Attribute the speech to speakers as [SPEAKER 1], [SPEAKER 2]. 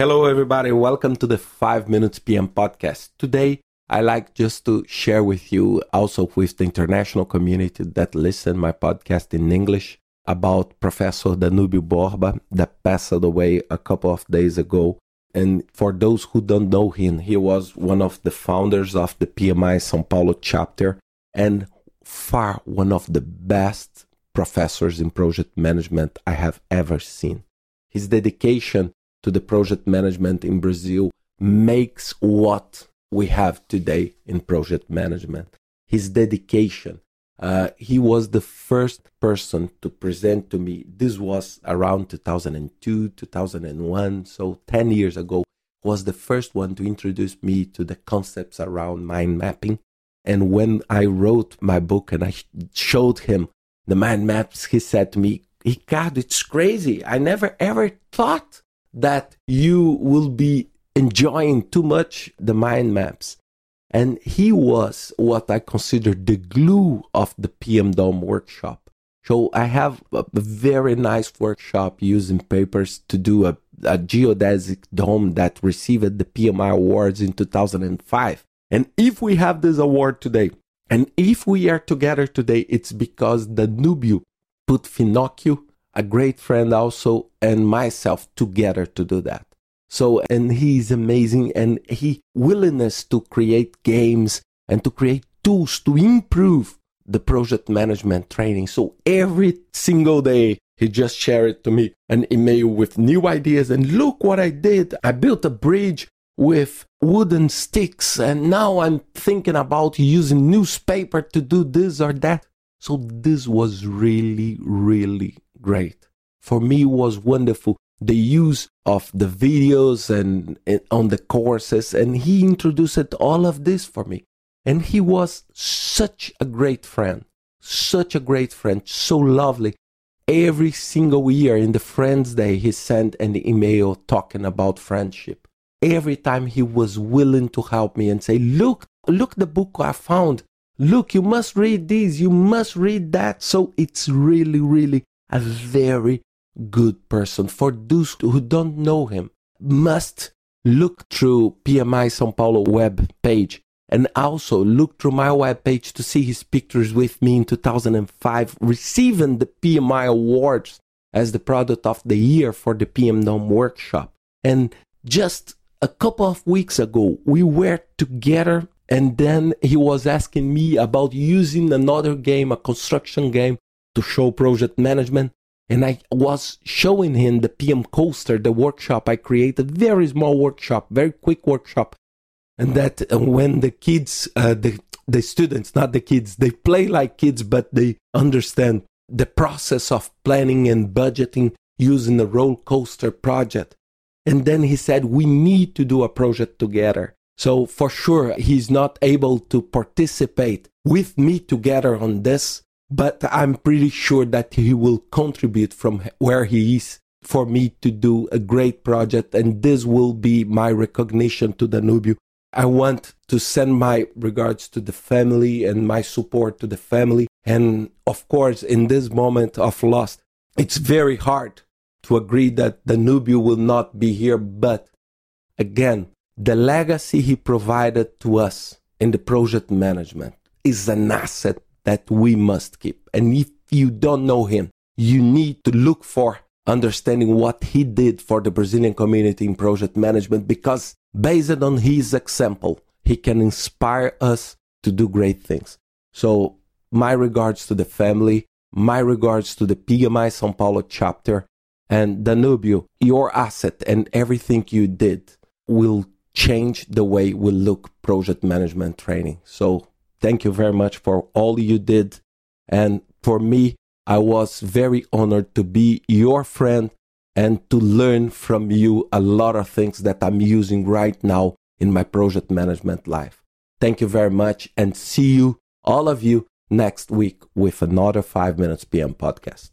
[SPEAKER 1] Hello, everybody. Welcome to the 5 Minutes PM podcast. Today, I like just to share with you, also with the international community that listen my podcast in English, about Professor Danubio Borba that passed away a couple of days ago. And for those who don't know him, he was one of the founders of the PMI São Paulo chapter and far one of the best professors in project management I have ever seen. His dedication to the project management in Brazil makes what we have today in project management. His dedication. Uh, he was the first person to present to me. This was around 2002, 2001, so 10 years ago. Was the first one to introduce me to the concepts around mind mapping. And when I wrote my book and I showed him the mind maps, he said to me, Ricardo, it's crazy. I never ever thought that you will be enjoying too much the mind maps. And he was what I consider the glue of the PM Dome workshop. So I have a very nice workshop using papers to do a, a geodesic dome that received the PMI awards in 2005. And if we have this award today, and if we are together today, it's because the Danubio put Finocchio a great friend also, and myself together to do that. So, and he's amazing and he willingness to create games and to create tools to improve the project management training. So every single day, he just shared it to me an email with new ideas and look what I did. I built a bridge with wooden sticks and now I'm thinking about using newspaper to do this or that. So this was really, really great. For me, was wonderful. The use of the videos and, and on the courses, and he introduced all of this for me. And he was such a great friend, such a great friend, so lovely. Every single year in the Friends Day, he sent an email talking about friendship. Every time he was willing to help me and say, Look, look the book I found. Look, you must read this, you must read that. So it's really, really a very good person. For those who don't know him, must look through PMI São Paulo web page and also look through my web page to see his pictures with me in 2005 receiving the PMI awards as the product of the year for the PM Dome workshop. And just a couple of weeks ago, we were together and then he was asking me about using another game, a construction game to show project management. And I was showing him the PM coaster, the workshop I created, very small workshop, very quick workshop. And that uh, when the kids, uh, the, the students, not the kids, they play like kids, but they understand the process of planning and budgeting using the roller coaster project. And then he said, we need to do a project together. So for sure, he's not able to participate with me together on this, but I'm pretty sure that he will contribute from where he is for me to do a great project. And this will be my recognition to Danubio. I want to send my regards to the family and my support to the family. And of course, in this moment of loss, it's very hard to agree that Danubio will not be here. But again, the legacy he provided to us in the project management is an asset that we must keep. And if you don't know him, you need to look for understanding what he did for the Brazilian community in project management because based on his example, he can inspire us to do great things. So, my regards to the family, my regards to the PMI São Paulo chapter, and Danubio, your asset and everything you did will change the way we look project management training. So, thank you very much for all you did. And for me, I was very honored to be your friend and to learn from you a lot of things that I'm using right now in my project management life. Thank you very much and see you, all of you, next week with another 5 Minutes PM podcast.